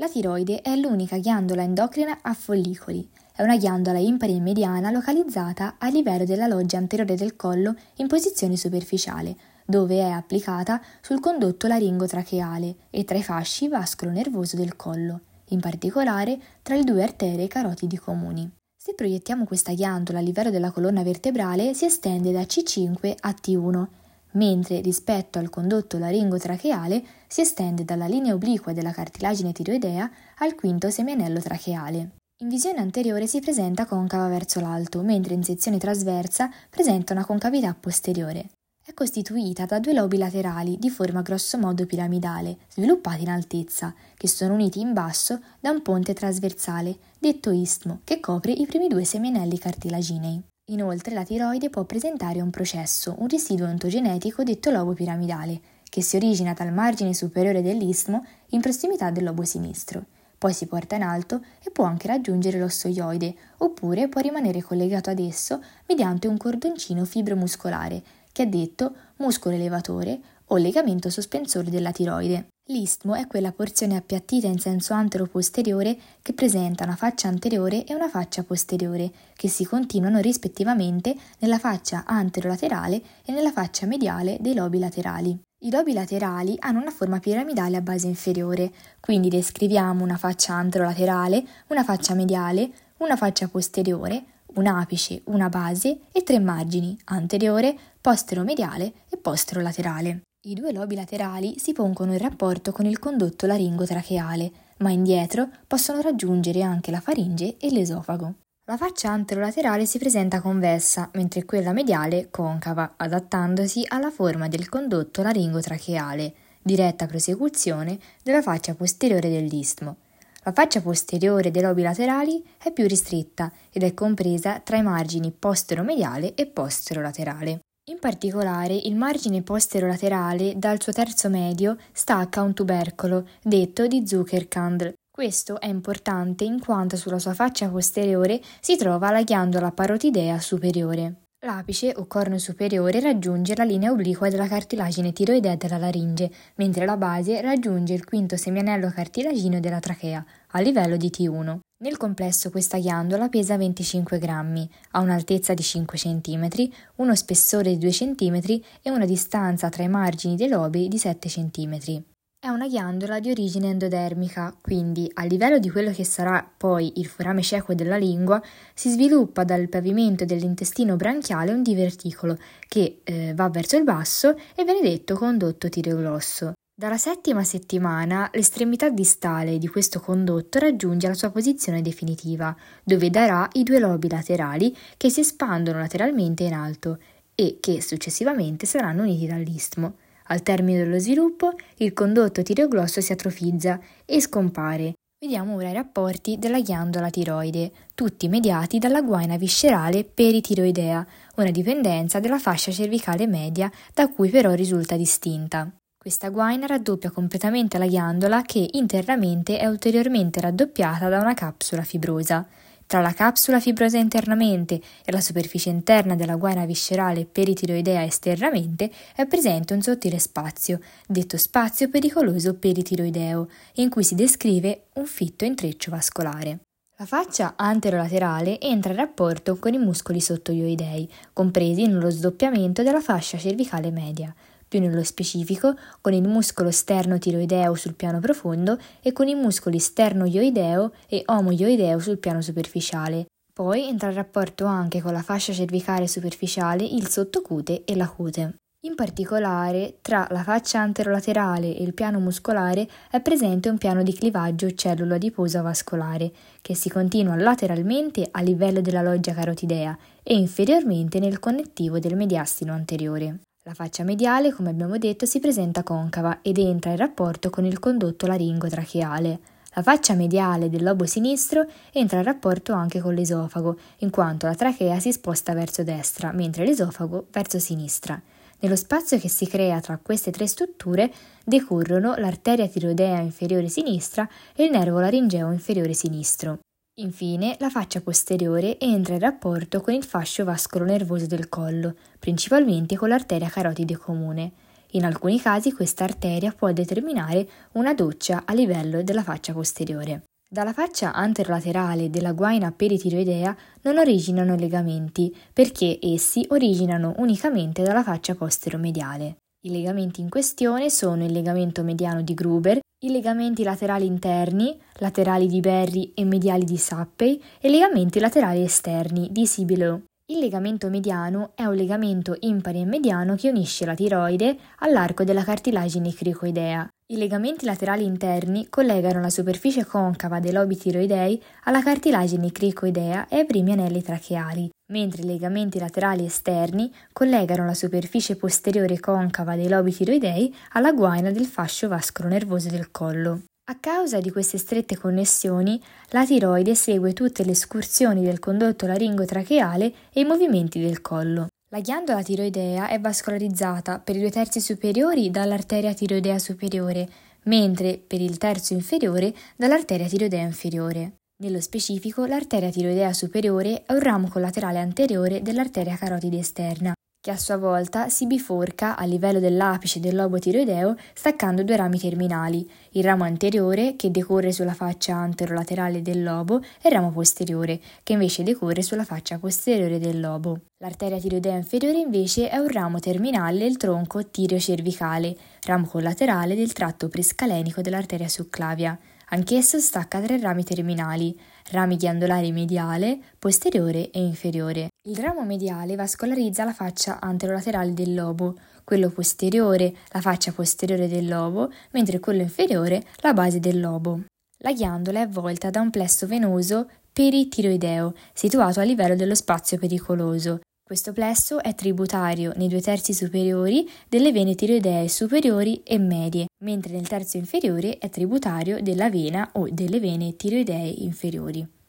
La tiroide è l'unica ghiandola endocrina a follicoli. È una ghiandola impari e mediana localizzata a livello della loggia anteriore del collo in posizione superficiale, dove è applicata sul condotto laringotracheale e tra i fasci vascolo-nervoso del collo, in particolare tra le due arterie carotidi comuni. Se proiettiamo questa ghiandola a livello della colonna vertebrale si estende da C5 a T1 mentre rispetto al condotto laringotracheale si estende dalla linea obliqua della cartilagine tiroidea al quinto semianello tracheale. In visione anteriore si presenta concava verso l'alto, mentre in sezione trasversa presenta una concavità posteriore. È costituita da due lobi laterali di forma grossomodo piramidale, sviluppati in altezza, che sono uniti in basso da un ponte trasversale, detto istmo, che copre i primi due semianelli cartilaginei. Inoltre la tiroide può presentare un processo, un residuo ontogenetico detto lobo piramidale, che si origina dal margine superiore dell'istmo in prossimità del lobo sinistro. Poi si porta in alto e può anche raggiungere l'osso ioide, oppure può rimanere collegato ad esso mediante un cordoncino fibromuscolare, che è detto muscolo elevatore o legamento sospensore della tiroide. L'istmo è quella porzione appiattita in senso antero-posteriore che presenta una faccia anteriore e una faccia posteriore, che si continuano rispettivamente nella faccia anterolaterale e nella faccia mediale dei lobi laterali. I lobi laterali hanno una forma piramidale a base inferiore, quindi descriviamo una faccia anterolaterale, una faccia mediale, una faccia posteriore, un apice, una base e tre margini, anteriore, posteromediale e posterolaterale. I due lobi laterali si pongono in rapporto con il condotto laringotracheale, ma indietro possono raggiungere anche la faringe e l'esofago. La faccia anterolaterale si presenta convessa, mentre quella mediale concava, adattandosi alla forma del condotto laringotracheale, diretta prosecuzione della faccia posteriore dell'istmo. La faccia posteriore dei lobi laterali è più ristretta ed è compresa tra i margini posteromediale e posterolaterale. In particolare, il margine posterolaterale dal suo terzo medio stacca un tubercolo, detto di Zuckerkandl. Questo è importante in quanto sulla sua faccia posteriore si trova la ghiandola parotidea superiore. L'apice o corno superiore raggiunge la linea obliqua della cartilagine tiroidea della laringe, mentre la base raggiunge il quinto semianello cartilagineo della trachea, a livello di T1. Nel complesso questa ghiandola pesa 25 grammi, ha un'altezza di 5 cm, uno spessore di 2 cm e una distanza tra i margini dei lobi di 7 cm. È una ghiandola di origine endodermica, quindi a livello di quello che sarà poi il forame cieco della lingua, si sviluppa dal pavimento dell'intestino branchiale un diverticolo che eh, va verso il basso e viene detto condotto tireoglosso. Dalla settima settimana l'estremità distale di questo condotto raggiunge la sua posizione definitiva, dove darà i due lobi laterali che si espandono lateralmente in alto e che successivamente saranno uniti dall'istmo. Al termine dello sviluppo, il condotto tireoglosso si atrofizza e scompare. Vediamo ora i rapporti della ghiandola tiroide, tutti mediati dalla guaina viscerale peritiroidea, una dipendenza della fascia cervicale media da cui però risulta distinta. Questa guaina raddoppia completamente la ghiandola che internamente è ulteriormente raddoppiata da una capsula fibrosa. Tra la capsula fibrosa internamente e la superficie interna della guaina viscerale peritiroidea esternamente è presente un sottile spazio, detto spazio pericoloso peritiroideo, in cui si descrive un fitto intreccio vascolare. La faccia anterolaterale entra in rapporto con i muscoli sottoioidei, compresi nello sdoppiamento della fascia cervicale media più nello specifico con il muscolo sterno-tiroideo sul piano profondo e con i muscoli sterno-ioideo e omoioideo sul piano superficiale. Poi entra in rapporto anche con la fascia cervicale superficiale, il sottocute e la cute. In particolare, tra la faccia anterolaterale e il piano muscolare è presente un piano di clivaggio cellulo-adiposo vascolare, che si continua lateralmente a livello della loggia carotidea e inferiormente nel connettivo del mediastino anteriore. La faccia mediale, come abbiamo detto, si presenta concava ed entra in rapporto con il condotto laringotracheale. La faccia mediale del lobo sinistro entra in rapporto anche con l'esofago, in quanto la trachea si sposta verso destra, mentre l'esofago verso sinistra. Nello spazio che si crea tra queste tre strutture decorrono l'arteria tiroidea inferiore sinistra e il nervo laringeo inferiore sinistro. Infine, la faccia posteriore entra in rapporto con il fascio vascolo nervoso del collo, principalmente con l'arteria carotide comune. In alcuni casi questa arteria può determinare una doccia a livello della faccia posteriore. Dalla faccia anterolaterale della guaina peritiroidea non originano legamenti, perché essi originano unicamente dalla faccia posteromediale. I legamenti in questione sono il legamento mediano di Gruber, i legamenti laterali interni, laterali di Berry e mediali di Sappey e i legamenti laterali esterni di Sibilo. Il legamento mediano è un legamento impari e mediano che unisce la tiroide all'arco della cartilagine cricoidea. I legamenti laterali interni collegano la superficie concava dei lobi tiroidei alla cartilagine cricoidea e ai primi anelli tracheali, mentre i legamenti laterali esterni collegano la superficie posteriore concava dei lobi tiroidei alla guaina del fascio vascolo-nervoso del collo. A causa di queste strette connessioni, la tiroide segue tutte le escursioni del condotto laringo-tracheale e i movimenti del collo. La ghiandola tiroidea è vascolarizzata per i due terzi superiori dall'arteria tiroidea superiore, mentre per il terzo inferiore dall'arteria tiroidea inferiore. Nello specifico, l'arteria tiroidea superiore è un ramo collaterale anteriore dell'arteria carotide esterna che a sua volta si biforca a livello dell'apice del lobo tiroideo staccando due rami terminali, il ramo anteriore che decorre sulla faccia anterolaterale del lobo e il ramo posteriore che invece decorre sulla faccia posteriore del lobo. L'arteria tiroidea inferiore invece è un ramo terminale del tronco tireocervicale, ramo collaterale del tratto prescalenico dell'arteria succlavia. Anch'esso stacca tre rami terminali, rami ghiandolari mediale, posteriore e inferiore. Il ramo mediale vascolarizza la faccia anterolaterale del lobo, quello posteriore la faccia posteriore del lobo, mentre quello inferiore la base del lobo. La ghiandola è avvolta da un plesso venoso peritiroideo, situato a livello dello spazio pericoloso, questo plesso è tributario nei due terzi superiori delle vene tiroidee superiori e medie, mentre nel terzo inferiore è tributario della vena o delle vene tiroidee inferiori.